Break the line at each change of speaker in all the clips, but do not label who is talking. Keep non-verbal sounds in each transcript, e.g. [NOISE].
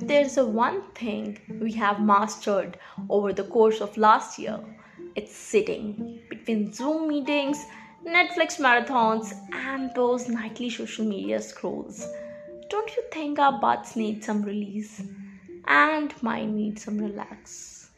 there's a one thing we have mastered over the course of last year, it's sitting between Zoom meetings, Netflix marathons, and those nightly social media scrolls. Don't you think our butts need some release? And mine need some relax.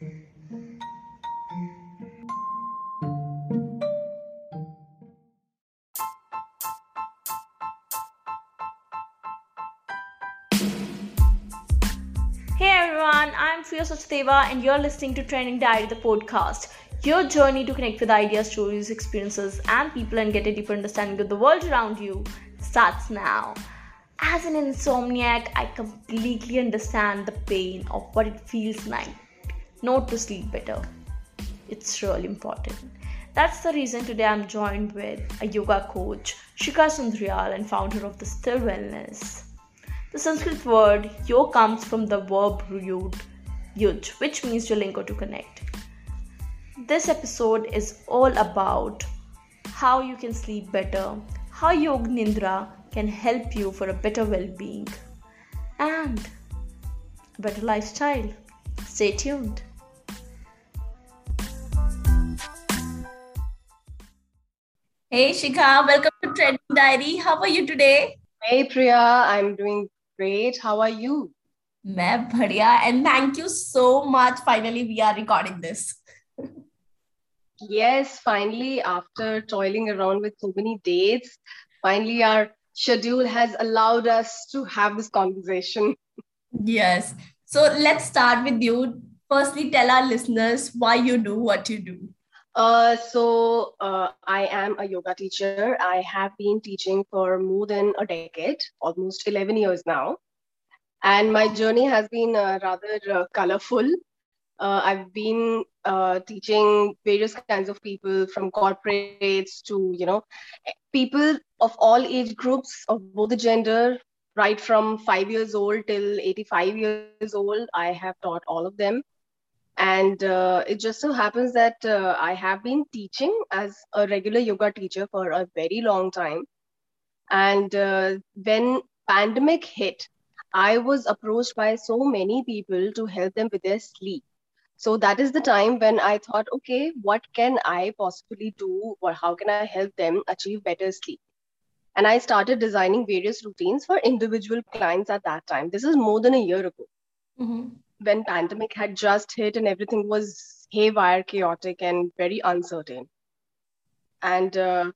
Priya Sachdeva and you're listening to Trending Diary, the podcast. Your journey to connect with ideas, stories, experiences, and people and get a deeper understanding of the world around you starts now. As an insomniac, I completely understand the pain of what it feels like not to sleep better. It's really important. That's the reason today I'm joined with a yoga coach, Shikha Sundriyal, and founder of the Still Wellness. The Sanskrit word yo comes from the verb root yuj, which means to link or to connect. This episode is all about how you can sleep better, how Yog Nindra can help you for a better well being and better lifestyle. Stay tuned. Hey Shikha, welcome to Trending Diary. How are you today?
Hey Priya, I'm doing great. How are you?
मैं बढ़िया and thank you so much. Finally, we are recording this.
yes, finally, after toiling around with so many dates, finally our schedule has allowed us to have this conversation.
Yes. So let's start with you. Firstly, tell our listeners why you do what you do.
Uh, so uh, I am a yoga teacher. I have been teaching for more than a decade, almost 11 years now. And my journey has been uh, rather uh, colorful. Uh, I've been uh, teaching various kinds of people from corporates to, you know, people of all age groups of both the gender, right from five years old till 85 years old. I have taught all of them and uh, it just so happens that uh, i have been teaching as a regular yoga teacher for a very long time and uh, when pandemic hit i was approached by so many people to help them with their sleep. So that is the time when i thought okay what can i possibly do or how can i help them achieve better sleep? And i started designing various routines for individual clients at that time. This is more than a year ago. Mm-hmm. When pandemic had just hit and everything was haywire chaotic and very uncertain. And uh,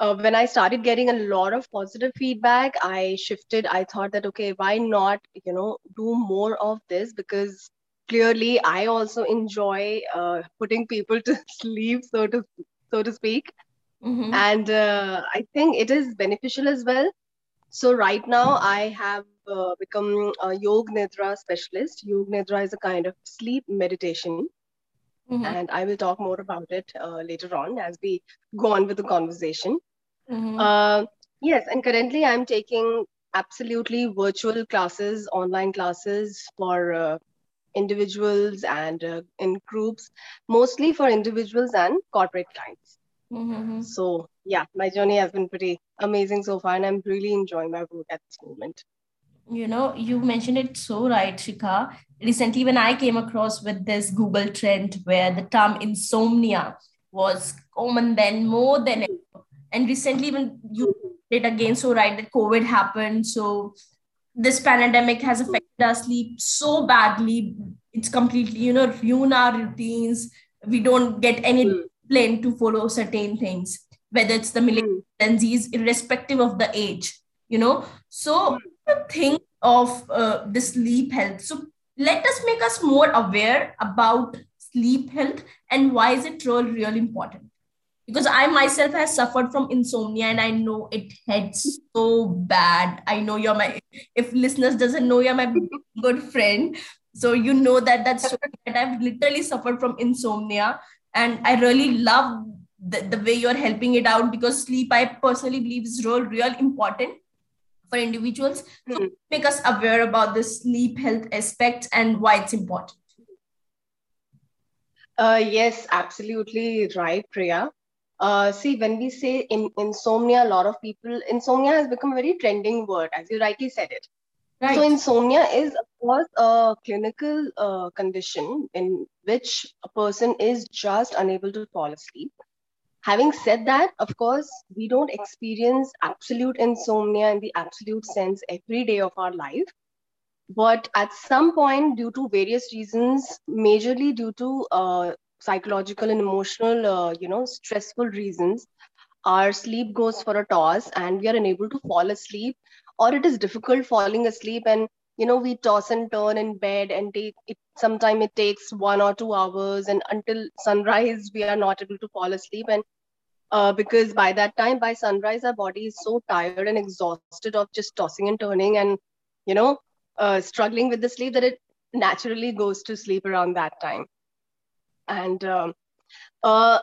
uh, when i started getting a lot of positive feedback i shifted i thought that okay why not you know do more of this because clearly i also enjoy uh, putting people [LAUGHS] to sleep so to so to speak mm-hmm. and uh, i think it is beneficial as well so right now i have uh, become a Yog Nidra specialist. Yog Nidra is a kind of sleep meditation. Mm-hmm. And I will talk more about it uh, later on as we go on with the conversation. Mm-hmm. Uh, yes, and currently I'm taking absolutely virtual classes, online classes for uh, individuals and uh, in groups, mostly for individuals and corporate clients. Mm-hmm. So, yeah, my journey has been pretty amazing so far, and I'm really enjoying my work at this moment
you know you mentioned it so right shikha recently when i came across with this google trend where the term insomnia was common then more than ever and recently when you did again so right that covid happened. So this pandemic has affected our sleep so badly. It's completely you know ruin our routines. We don't get any plan to follow certain things whether it's the millennials irrespective of the age you know? So mm think of uh, the sleep health. So let us make us more aware about sleep health and why is it really, really important? Because I myself has suffered from insomnia and I know it hits so bad. I know you're my, if listeners doesn't know, you're my good friend. So you know that that's that I've literally suffered from insomnia. And I really love the, the way you're helping it out because sleep, I personally believe is real, real important for individuals mm. so make us aware about the sleep health aspects and why it's important
uh, yes absolutely right priya uh, see when we say in, insomnia a lot of people insomnia has become a very trending word as you rightly said it Right. So insomnia is, of course, a clinical uh, condition in which a person is just unable to fall asleep. Having said that, of course, we don't experience absolute insomnia in the absolute sense every day of our life. But at some point, due to various reasons, majorly due to uh, psychological and emotional, uh, you know, stressful reasons, our sleep goes for a toss and we are unable to fall asleep or it is difficult falling asleep and you know we toss and turn in bed and take it sometimes it takes one or two hours and until sunrise we are not able to fall asleep and uh, because by that time by sunrise our body is so tired and exhausted of just tossing and turning and you know uh, struggling with the sleep that it naturally goes to sleep around that time and um, uh,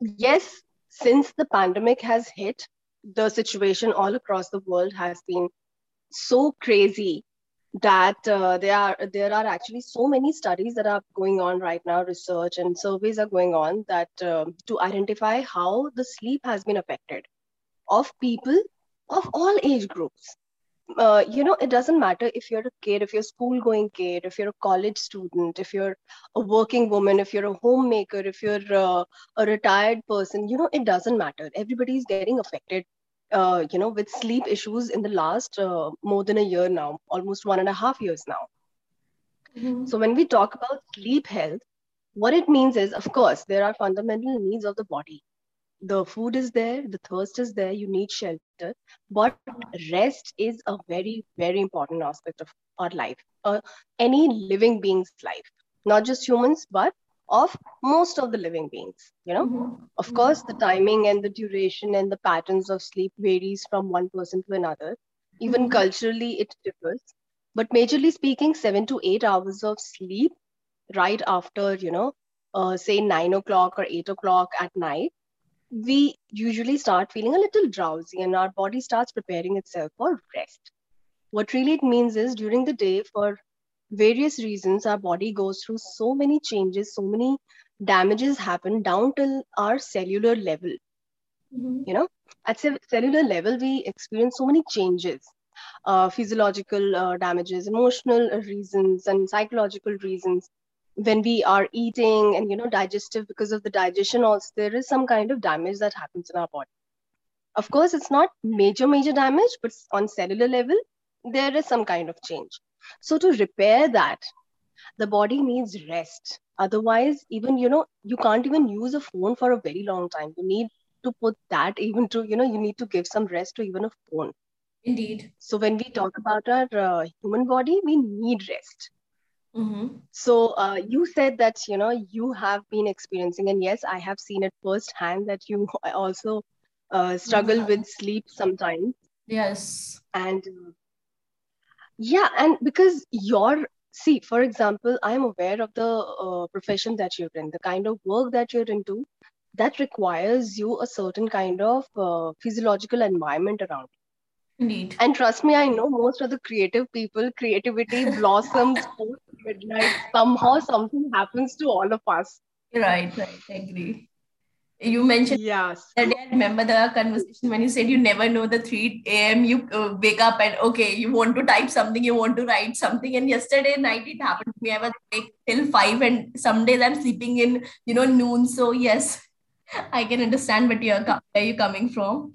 yes since the pandemic has hit the situation all across the world has been so crazy that uh, there are there are actually so many studies that are going on right now research and surveys are going on that uh, to identify how the sleep has been affected of people of all age groups uh, you know it doesn't matter if you're a kid if you're a school going kid if you're a college student if you're a working woman if you're a homemaker if you're uh, a retired person you know it doesn't matter everybody's getting affected uh, you know, with sleep issues in the last uh, more than a year now, almost one and a half years now. Mm-hmm. So when we talk about sleep health, what it means is, of course, there are fundamental needs of the body. The food is there, the thirst is there, you need shelter, but rest is a very, very important aspect of our life, uh, any living being's life, not just humans, but of most of the living beings you know? Mm-hmm. of course the timing and the duration and the patterns of sleep varies from one person to another. Even mm-hmm. culturally it differs. But majorly speaking 7 to 8 hours of sleep right after you know uh, say 9 o'clock or 8 o'clock at night we usually start feeling a little drowsy and our body starts preparing itself for rest. What really it means is during the day for various reasons our body goes through so many changes so many damages happen down till our cellular level. Mm-hmm. you know at cellular level we experience so many changes uh, physiological uh, damages emotional reasons and psychological reasons when we are eating and you know digestive because of the digestion also there is some kind of damage that happens in our body of course it's not major major damage but on cellular level there is some kind of change so to repair that, the body needs rest. Otherwise, even you know, you can't even use a phone for a very long time. You need to put that even to you know, you need to give some rest to even a phone.
Indeed.
So when we talk about our uh, human body, we need rest. Mm-hmm. So uh, you said that you know you have been experiencing, and yes, I have seen it firsthand that you [LAUGHS] also uh, struggle mm-hmm. with sleep sometimes.
Yes.
And yeah and because you're see for example i'm aware of the uh, profession that you're in the kind of work that you're into that requires you a certain kind of uh, physiological environment around You.
Indeed.
And trust me, I know most of the creative people, creativity [LAUGHS] blossoms midnight. Somehow something happens to all of us.
Right, right. I agree you mentioned
yes
i remember the conversation when you said you never know the 3 a.m you uh, wake up and okay you want to type something you want to write something and yesterday night it happened to me i was awake till 5 and some days i'm sleeping in you know noon so yes [LAUGHS] i can understand what you're where you're coming from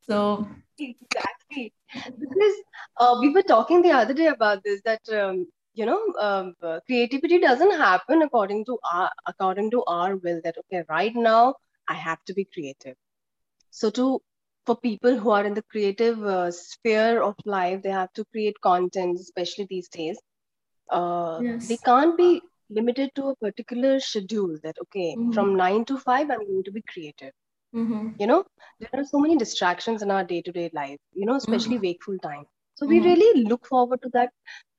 so
exactly because uh, we were talking the other day about this that um, you know um, uh, creativity doesn't happen according to our according to our will that okay right now I have to be creative. So to for people who are in the creative uh, sphere of life, they have to create content, especially these days. Uh, yes. They can't be limited to a particular schedule that okay mm-hmm. from nine to five i'm going to be creative mm-hmm. you know there are so many distractions in our day-to-day life you know especially mm-hmm. wakeful time so we mm-hmm. really look forward to that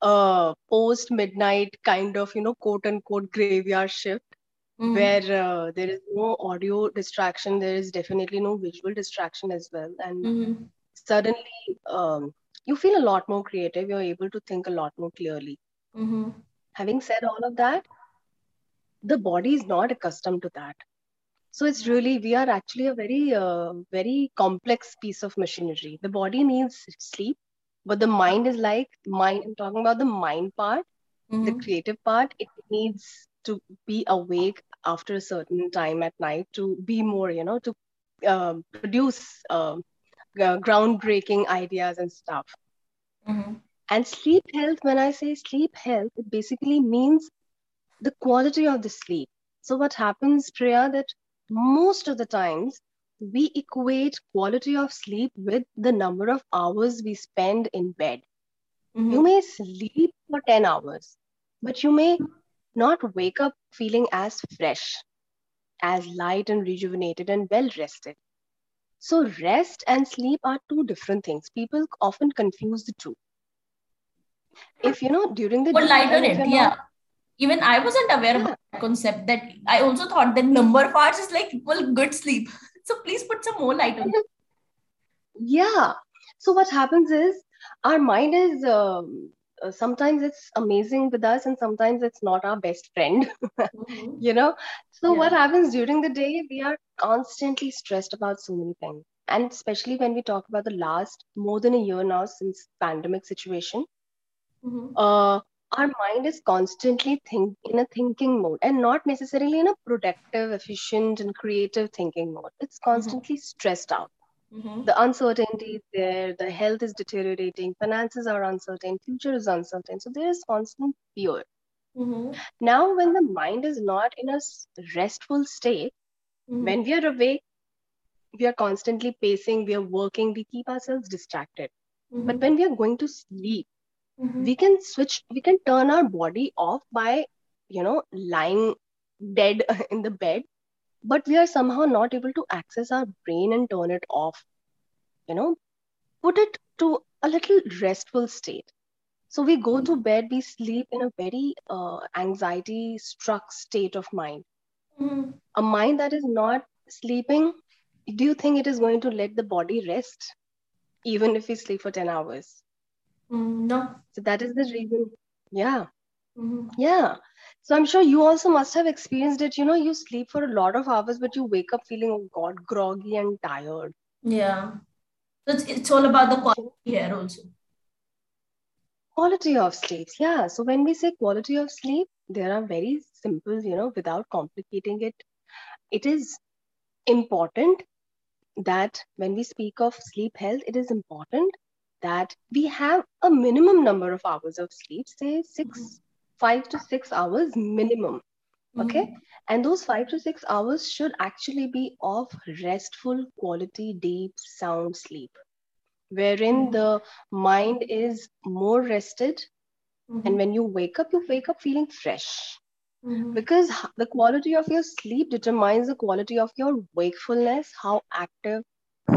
uh, post midnight kind of you know quote unquote graveyard shift mm. where uh, there is no audio distraction there is definitely no visual distraction as well and mm-hmm. suddenly um, you feel a lot more creative you're able to think a lot more clearly mm-hmm. having said all of that the body is not accustomed to that so it's really we are actually a very uh, very complex piece of machinery the body needs sleep but the mind is like mind i'm talking about the mind part
Mhm.
the creative part it needs to be awake after a certain time at night to be more you know to um, produce um, uh, groundbreaking ideas and stuff
Mhm.
and sleep health when i say sleep health it basically means the quality of the sleep so what happens priya that most of the times we equate quality of sleep with the number of hours we spend in bed
Mhm.
you may sleep for 10 hours, but you may not wake up feeling as fresh, as light and rejuvenated and well rested. So, rest and sleep are two different things. People often confuse the two. If you know, during the
Put light on it. Yeah.
not,
Even I wasn't aware
Yeah.
about that concept. That I also thought that number of hours is like well good sleep. So please put some more light on it.
yeah. So, what happens is our mind is um, uh, sometimes it's amazing with us, and sometimes it's not our best friend. [LAUGHS]
Mhm.
you know so what happens during the day we are constantly stressed about so many things and especially when we talk about the last more than a year now since pandemic situation
Mhm.
uh, our mind is constantly think in a thinking mode and not necessarily in a productive efficient and creative thinking mode it's constantly stressed out
Mhm.
the uncertainty is there the health is deteriorating finances are uncertain future is uncertain so there is constant fear
Mhm.
now when the mind is not in a restful state
Mhm.
when we are awake we are constantly pacing we are working we keep ourselves distracted but
Mhm.
when we are going to sleep
Mhm.
we can switch we can turn our body off by you know lying dead [LAUGHS] in the bed but we are somehow not able to access our brain and turn it off you know put it to a little restful state so we go to bed we sleep in a very uh, anxiety struck state of mind
Mhm.
a mind that is not sleeping do you think it is going to let the body rest even if we sleep for 10 hours
Mm, No.
so that is the reason. Yeah.
Mhm.
yeah. So i'm sure you also must have experienced it. You know you sleep for a lot of hours but you wake up feeling oh god groggy and tired.
Yeah. So it's, it's all about the quality here also.
quality of sleep. Yeah. So when we say quality of sleep there are very simple you know without complicating it. It is important that when we speak of sleep health, it is important that we have a minimum number of hours of sleep, say six, five to six hours minimum. Okay.
Mhm.
And those five to six hours should actually be of restful, quality, deep, sound sleep, wherein
Mhm.
the mind is more rested. And
Mhm.
when you wake up, you wake up feeling fresh
Mhm.
because the quality of your sleep determines the quality of your wakefulness how active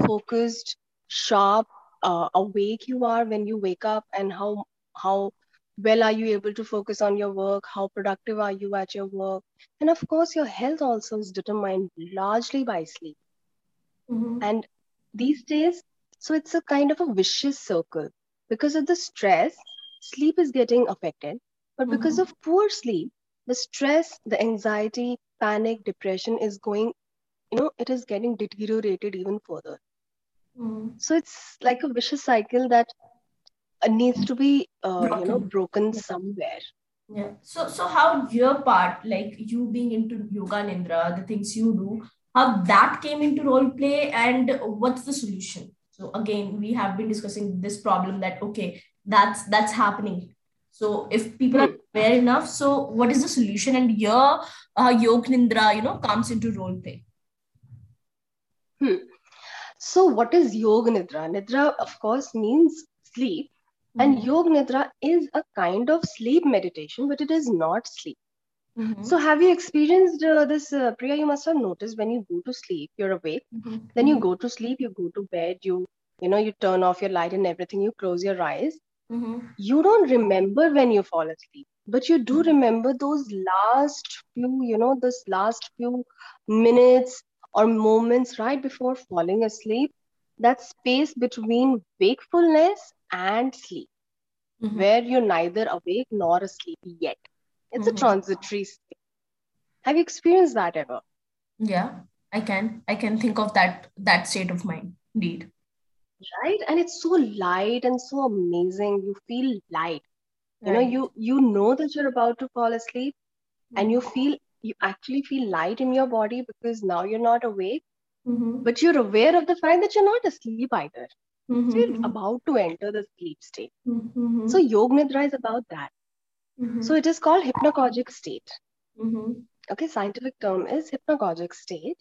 focused sharp uh, awake you are when you wake up and how how well are you able to focus on your work? How productive are you at your work? And of course your health also is determined largely by sleep.
Mhm.
and these days so it's a kind of a vicious circle. Because of the stress sleep is getting affected. But because
Mhm.
of poor sleep the stress the anxiety panic depression is going you know it is getting deteriorated even further
Mhm.
so it's like a vicious cycle that uh, needs to be uh, you know
Broken.
broken somewhere
Yeah. So, so how your part, like you being into yoga, Nindra, the things you do, how that came into role play, and what's the solution? So again, we have been discussing this problem that okay, that's that's happening. So if people are
Hmm.
aware enough, so what is the solution? And your uh, Yog Nindra, you know, comes into role play.
Hmm. So what is yoga nidra nidra of course means sleep and
Mhm.
yoga nidra is a kind of sleep meditation but it is not sleep
Mhm.
So, have you experienced uh, this, uh, Priya? You must have noticed when you go to sleep, you're awake.
Mhm.
Then you
Mhm.
go to sleep, you go to bed, you, you know, you turn off your light and everything, you close your eyes.
Mhm.
You don't remember when you fall asleep, but you do remember those last few, you know, this last few minutes or moments right before falling asleep. That space between wakefulness and sleep,
Mhm.
where you're neither awake nor asleep yet. It's a
Mhm.
transitory state. Have you experienced that ever?
Yeah, I can. I can think of that that state of mind. Indeed.
right and it's so light and so amazing you feel light you know you you know that you're about to fall asleep and you feel you actually feel light in your body because now you're not awake
Mhm.
but you're aware of the fact that you're not asleep either
Mhm.
so you're about to enter the sleep state
Mhm.
so yog nidra is about that
Mhm.
so it is called hypnagogic state
Mhm.
okay scientific term is hypnagogic state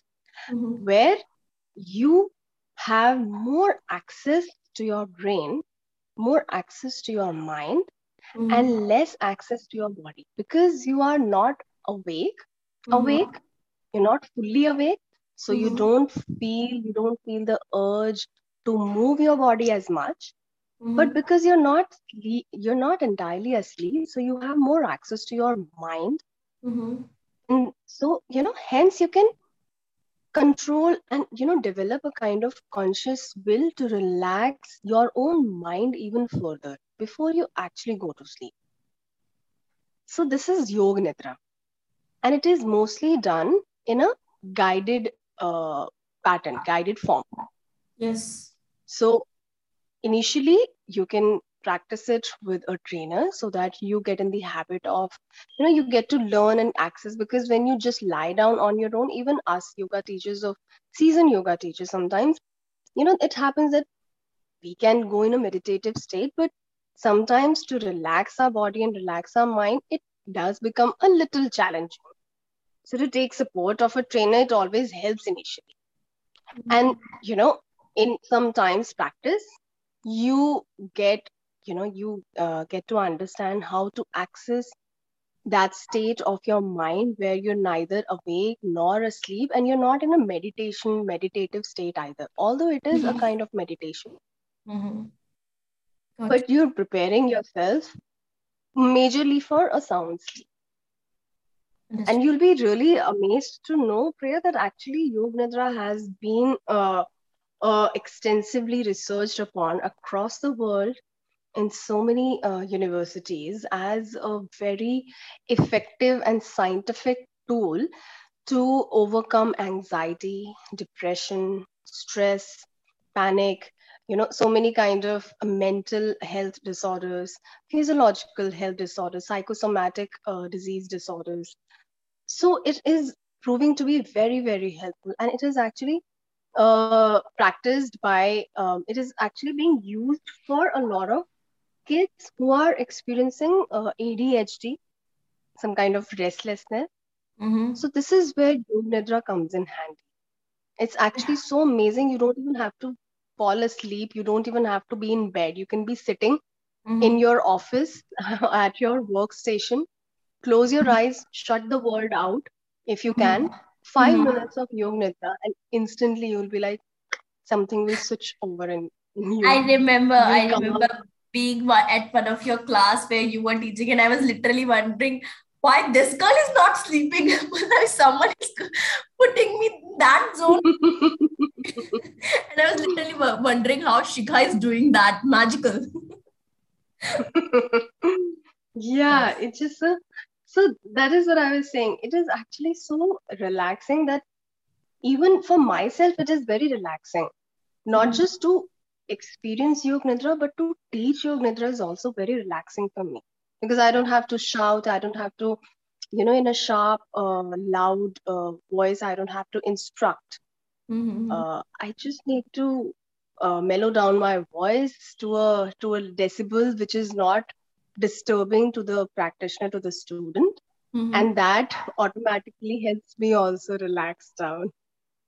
where you have more access to your brain more access to your mind
Mhm.
and less access to your body because you are not awake
Mhm.
awake you're not fully awake so you
Mhm.
don't feel you don't feel the urge to move your body as much
Mhm.
but because you're not you're not entirely asleep so you have more access to your mind and so you know hence you can control and you know develop a kind of conscious will to relax your own mind even further before you actually go to sleep so this is yoga nidra and it is mostly done in a guided uh, pattern guided form
Yes.
so initially you can practice it with a trainer so that you get in the habit of you know you get to learn and access because when you just lie down on your own even us yoga teachers of seasoned yoga teachers sometimes you know it happens that we can go in a meditative state but sometimes to relax our body and relax our mind it does become a little challenging so to take support of a trainer it always helps initially. And you know in sometimes practice you get you know you uh, get to understand how to access that state of your mind where you're neither awake nor asleep and you're not in a meditation meditative state either although it is a
Mhm.
kind of meditation.
Mhm. Got
but you're preparing yourself majorly for a sound sleep And you'll be really amazed to know priya that actually yoga nidra has been uh, uh, extensively researched upon across the world in so many uh, universities as a very effective and scientific tool to overcome anxiety depression stress panic you know so many kind of mental health disorders physiological health disorders psychosomatic uh, disease disorders so it is proving to be very very helpful. And it is actually uh, practiced by um, it is actually being used for a lot of kids who are experiencing uh, adhd some kind of restlessness.
Mhm.
so this is where yoga nidra comes in handy. It's actually so amazing. You don't even have to fall asleep. You don't even have to be in bed. You can be sitting
Mhm.
in your office [LAUGHS] at your workstation close your eyes shut the world out if you can 5
Mhm.
minutes of yoga nidra and instantly you'll be like something will switch over and you
I remember, I remember
out
being one, at one of your class where you were teaching, and I was literally wondering why this girl is not sleeping. [LAUGHS] Someone is putting me in that zone, [LAUGHS] and I was literally wondering how Shikha is doing that magical. [LAUGHS]
yeah it's just a, so that is what i was saying it is actually so relaxing that even for myself it is very relaxing not
Mhm.
just to experience yoga nidra but to teach yoga nidra is also very relaxing for me because i don't have to shout i don't have to you know in a sharp uh, loud uh, voice i don't have to instruct
Mhm.
uh, i just need to uh, mellow down my voice to a to a decibel which is not disturbing to the practitioner to the student
Mhm.
and that automatically helps me also relax down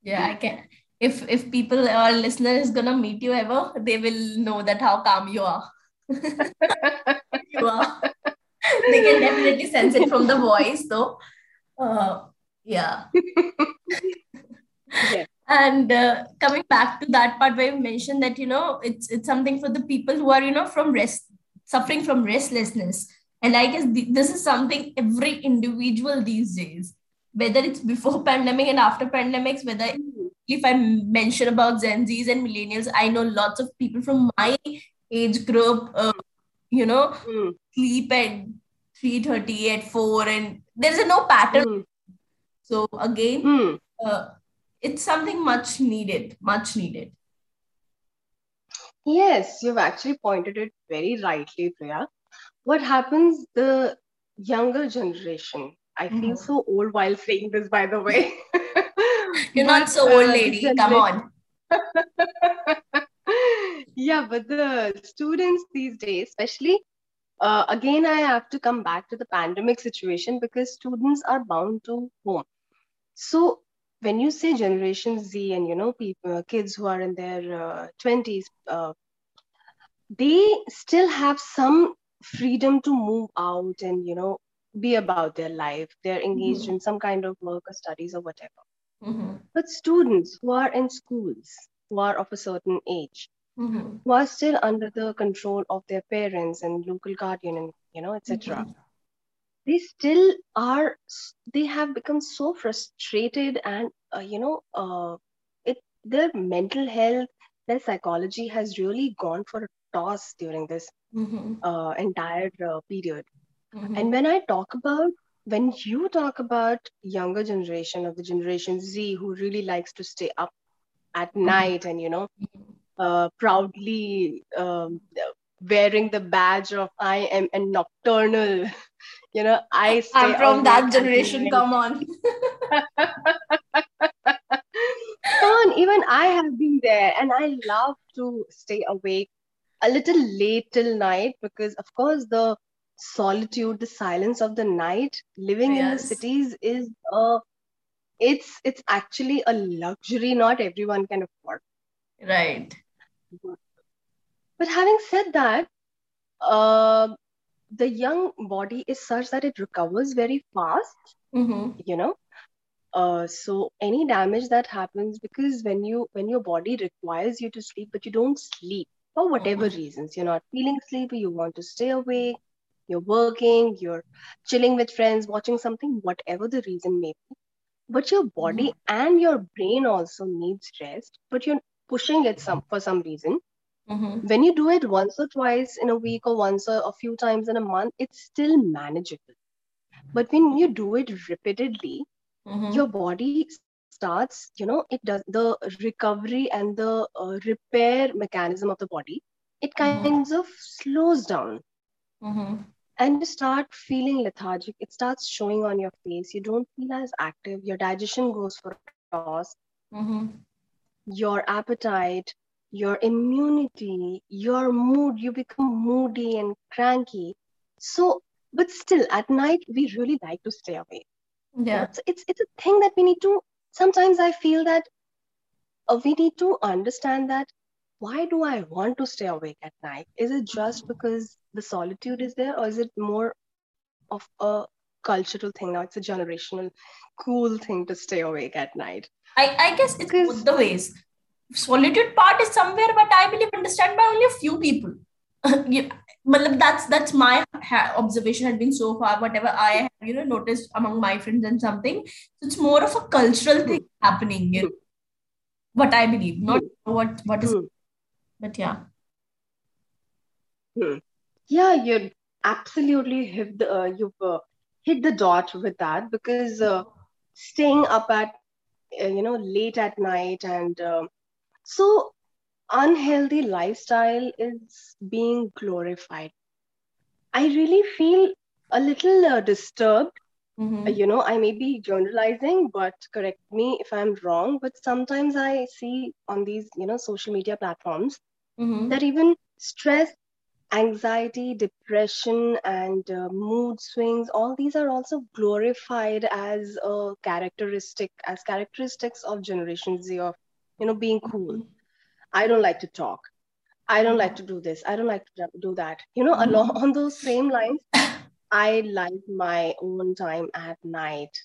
Yeah, I can. If if people or listener is gonna meet you ever, they will know that how calm you are. [LAUGHS] you are. They can definitely sense it from the voice, though. Uh, yeah. [LAUGHS]
yes
And uh, coming back to that part where you mentioned that you know it's it's something for the people who are you know from rest suffering from restlessness, and I guess th- this is something every individual these days, whether it's before [LAUGHS] pandemic and after pandemics, whether if I mention about Gen Zs and millennials, I know lots of people from my age group, uh, you know,
Mm,
sleep at 3.30, at 4, and there's a no pattern.
mm,
So again,
mm.
uh, it's something much needed, much needed.
Yes, you've actually pointed it very rightly, Priya. What happens, the younger generation, I feel
Mhm.
so old while saying this, by the way. [LAUGHS]
You're
But,
not so old,
uh,
lady. Come on. [LAUGHS]
yeah, but the students these days, especially, uh, again, I have to come back to the pandemic situation because students are bound to home. So when you say Generation Z and you know people, kids who are in their uh, twenties, uh, they still have some freedom to move out and you know be about their life. They're engaged
Mhm.
in some kind of work or studies or whatever.
Mhm.
But students who are in schools, who are of a certain age,
Mhm.
who are still under the control of their parents and local guardian and you know etc. they still are they have become so frustrated and uh, you know uh, it their mental health their psychology has really gone for a toss during this
Mhm.
uh, entire uh, period
Mhm.
and when i talk about when you talk about younger generation of the generation z who really likes to stay up at night and you know uh, proudly um, wearing the badge of I am a nocturnal. [LAUGHS] You know, I stay
I'm from that generation. Come on. [LAUGHS]
Come on, even I have been there, and I love to stay awake a little late till night because, of course, the solitude, the silence of the night, living in the cities is a it's it's actually a luxury not everyone can afford.
Right.
But having said that, uh, the young body is such that it recovers very fast,
Mhm.
you know. Uh, so any damage that happens because when you when your body requires you to sleep, but you don't sleep for whatever
Mhm.
reasons, you're not feeling sleepy, you want to stay awake, you're working, you're chilling with friends, watching something, whatever the reason may be. But your body and your brain also needs rest, but you're pushing it some for some reason
Mhm.
when you do it once or twice in a week or once or a few times in a month, it's still manageable. But when you do it repeatedly,
Mhm.
your body starts, you know, it does the recovery and the uh, repair mechanism of the body, it
Mhm.
kinds of slows down
Mhm.
and you start feeling lethargic. It starts showing on your face. You don't feel as active. Your digestion goes for a toss.
Mhm.
your appetite, your immunity, your mood, you become moody and cranky. So, but still, at night, we really like to stay awake.
Yeah.
It's, it's, it's a thing that we need to, sometimes I feel that uh, we need to understand that why do I want to stay awake at night? Is it just because the solitude is there, or is it more of a cultural thing now? It's a generational cool thing to stay awake at night.
I, I guess it's both the ways. Solitude part is somewhere, but I believe understand by only a few people. [LAUGHS] you, matlab that's that's my ha- observation has been so far. Whatever I have, you know, noticed among my friends and something. So it's more of a cultural thing happening. You know, what I believe, not what what is. But yeah.
Yeah, you absolutely hit the uh, you've uh, hit the dot with that because uh, staying up at uh, you know late at night and um so unhealthy lifestyle is being glorified. I really feel a little uh, disturbed.
Mhm.
Uh, You know, I may be generalizing, but correct me if I'm wrong. But sometimes I see on these you know social media platforms
Mhm.
that even stress anxiety, depression, and uh, mood swings, all these are also glorified as a characteristic, as characteristics of Generation Z of, you know, being cool. Mm-hmm. I don't like to talk. I don't like to mm-hmm. do this. I don't like to do that. You know, along mm-hmm. on those same lines, [LAUGHS] I like my own time at night.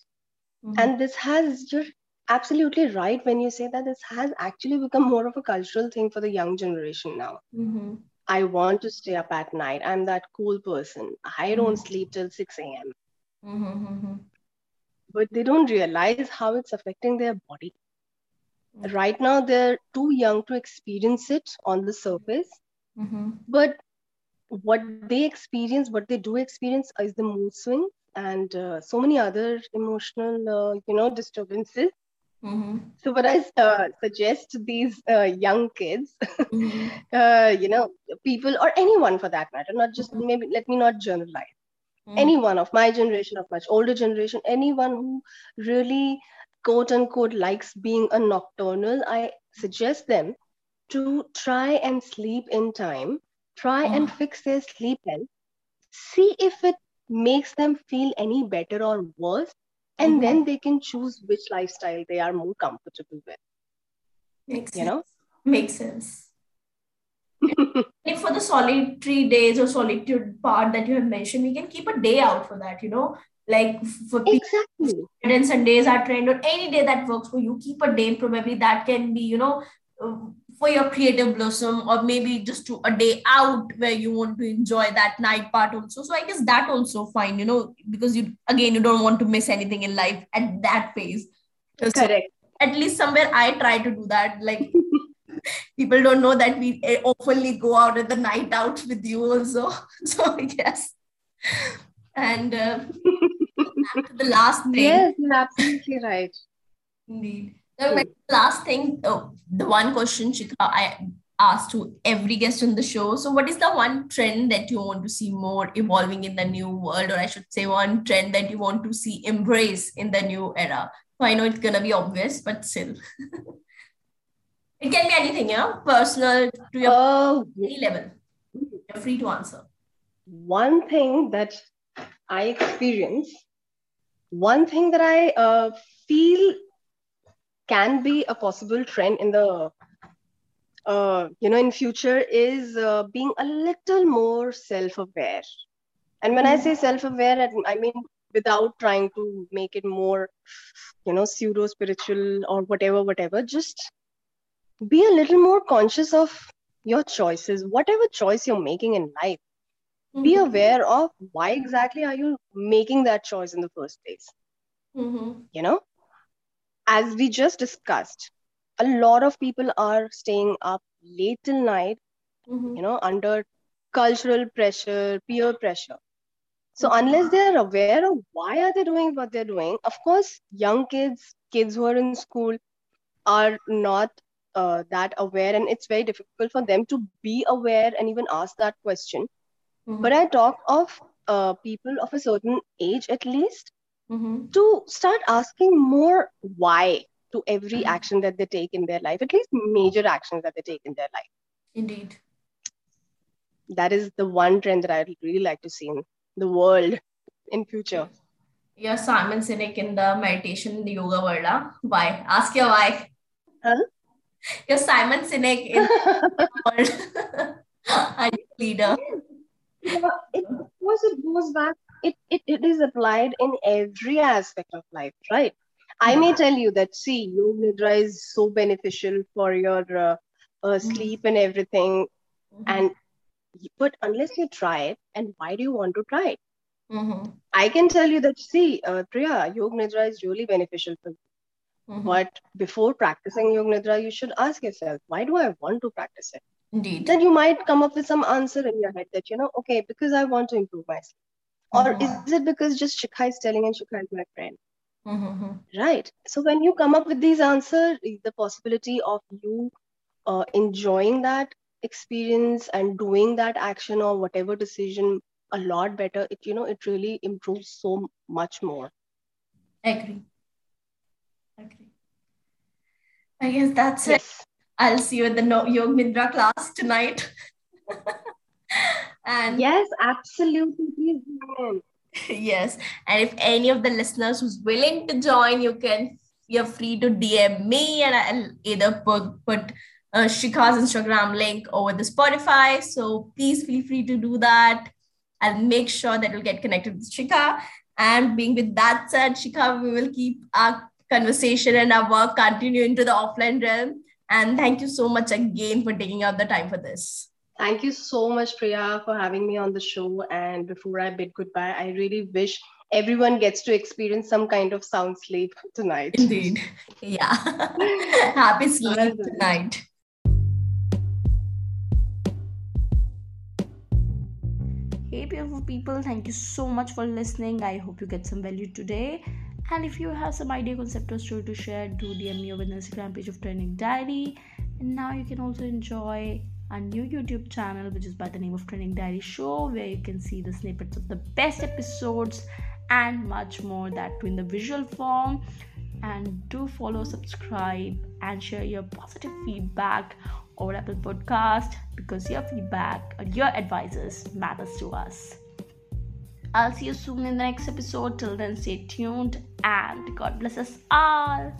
Mhm.
And this has, you're absolutely right when you say that this has actually become more of a cultural thing for the young generation now.
Mhm.
I want to stay up at night. I'm that cool person. I don't sleep till 6 a.m. But they don't realize how it's affecting their body. Right now, they're too young to experience it on the surface.
Mhm.
But what they experience, what they do experience, is the mood swing and uh, so many other emotional, uh, you know, disturbances Mm-hmm. So, what I uh, suggest to these uh, young kids, mm-hmm. [LAUGHS] uh, you know, people or anyone for that matter, not just mm-hmm. maybe let me not generalize. Mm-hmm. Anyone of my generation, of much older generation, anyone who really quote unquote likes being a nocturnal, I suggest them to try and sleep in time, try and oh. fix their sleep health, see if it makes them feel any better or worse and mm-hmm. then they can choose which lifestyle they are more comfortable with
makes you sense. know makes sense if for the solitary days or solitude part that you have mentioned we can keep a day out for that you know like for
exactly.
And sundays are trend or any day that works for you. Keep a day probably that can be you know for your creative blossom or maybe just to a day out where you want to enjoy that night part also. So i guess that also fine you know because you again you don't want to miss anything in life at that phase
correct.
at least somewhere i try to do that. Like [LAUGHS] people don't know that we eh, openly go out at the night out with you also. [LAUGHS] So yes and uh, [LAUGHS] the last thing
yes you're absolutely right
indeed the last thing, oh, the one question, Shikha, I asked to every guest on the show. So, what is the one trend that you want to see more evolving in the new world, or I should say, one trend that you want to see embrace in the new era? So, I know it's gonna be obvious, but still, [LAUGHS] it can be anything, yeah, personal to your oh, any level. You're free to answer.
One thing that I experience, one thing that I uh, feel can be a possible trend in the uh, you know in future is uh, being a little more self-aware. And when i say self-aware i mean without trying to make it more you know pseudo spiritual or whatever whatever just be a little more conscious of your choices whatever choice you're making in life mm-hmm. be aware of why exactly are you making that choice in the first place mm-hmm. you know as we just discussed, a lot of people are staying up late till night, mm-hmm. you know, under cultural pressure, peer pressure. So mm-hmm. unless they're aware of why are they doing what they're doing, of course, young kids, kids who are in school, are not uh, that aware, and it's very difficult for them to be aware and even ask that question. Mm-hmm. But I talk of uh, people of a certain age, at least, mm-hmm. to start asking more why to every mm-hmm. action that they take in their life, at least major actions that they take in their life.
Indeed.
That is the one trend that I'd really like to see in the world in future.
You're Simon Sinek in the meditation in the yoga world. Huh? Why? Ask your why. Huh? You're Simon Sinek in the [LAUGHS] world. [LAUGHS] Are you leader?
Yeah, it, it goes back it, it, it is applied in every aspect of life, right? I may tell you that, see, Yoga Nidra is so beneficial for your uh, uh, sleep and everything. Mm-hmm. And but unless you try it, and why do you want to try it? Mm-hmm. I can tell you that, see, uh, Priya, Yoga Nidra is really beneficial for you. Mm-hmm. But before practicing Yoga Nidra, you should ask yourself, why do I want to practice it?
Indeed.
Then you might come up with some answer in your head that, you know, okay, because I want to improve myself or mm-hmm. is it because just Shikha is telling and Shikha is my friend? Mm-hmm. Right. So when you come up with these answers, the possibility of you uh, enjoying that experience and doing that action or whatever decision a lot better, it you know it really improves so much more.
Agree. Agree. I guess that's yes. it. I'll see you at the no- Yoga Nidra class tonight. [LAUGHS]
and yes absolutely. [LAUGHS]
Yes. And if any of the listeners who's willing to join you can you're free to dm me and i'll either put put uh, shikha's instagram link over the spotify. So please feel free to do that. I'll make sure that you'll get connected with shikha. And being with that said shikha we will keep our conversation and our work continue into the offline realm and thank you so much again for taking out the time for this
Thank you so much, Priya, for having me on the show. And before I bid goodbye, I really wish everyone gets to experience some kind of sound sleep tonight.
Indeed. Yeah. [LAUGHS] Happy sleep tonight. Hey, beautiful people, thank you so much for listening. I hope you get some value today.
And if you have some idea, concept, or story to share, do DM me over the Instagram page of Trending Diary. And now you can also enjoy our new YouTube channel, which is by the name of Trending Diary Show, where you can see the snippets of the best episodes and much more that in the visual form. And do follow, subscribe, and share your positive feedback over Apple Podcast because your feedback or your advices matters to us. I'll see you soon in the next episode. Till then, stay tuned and God bless us all.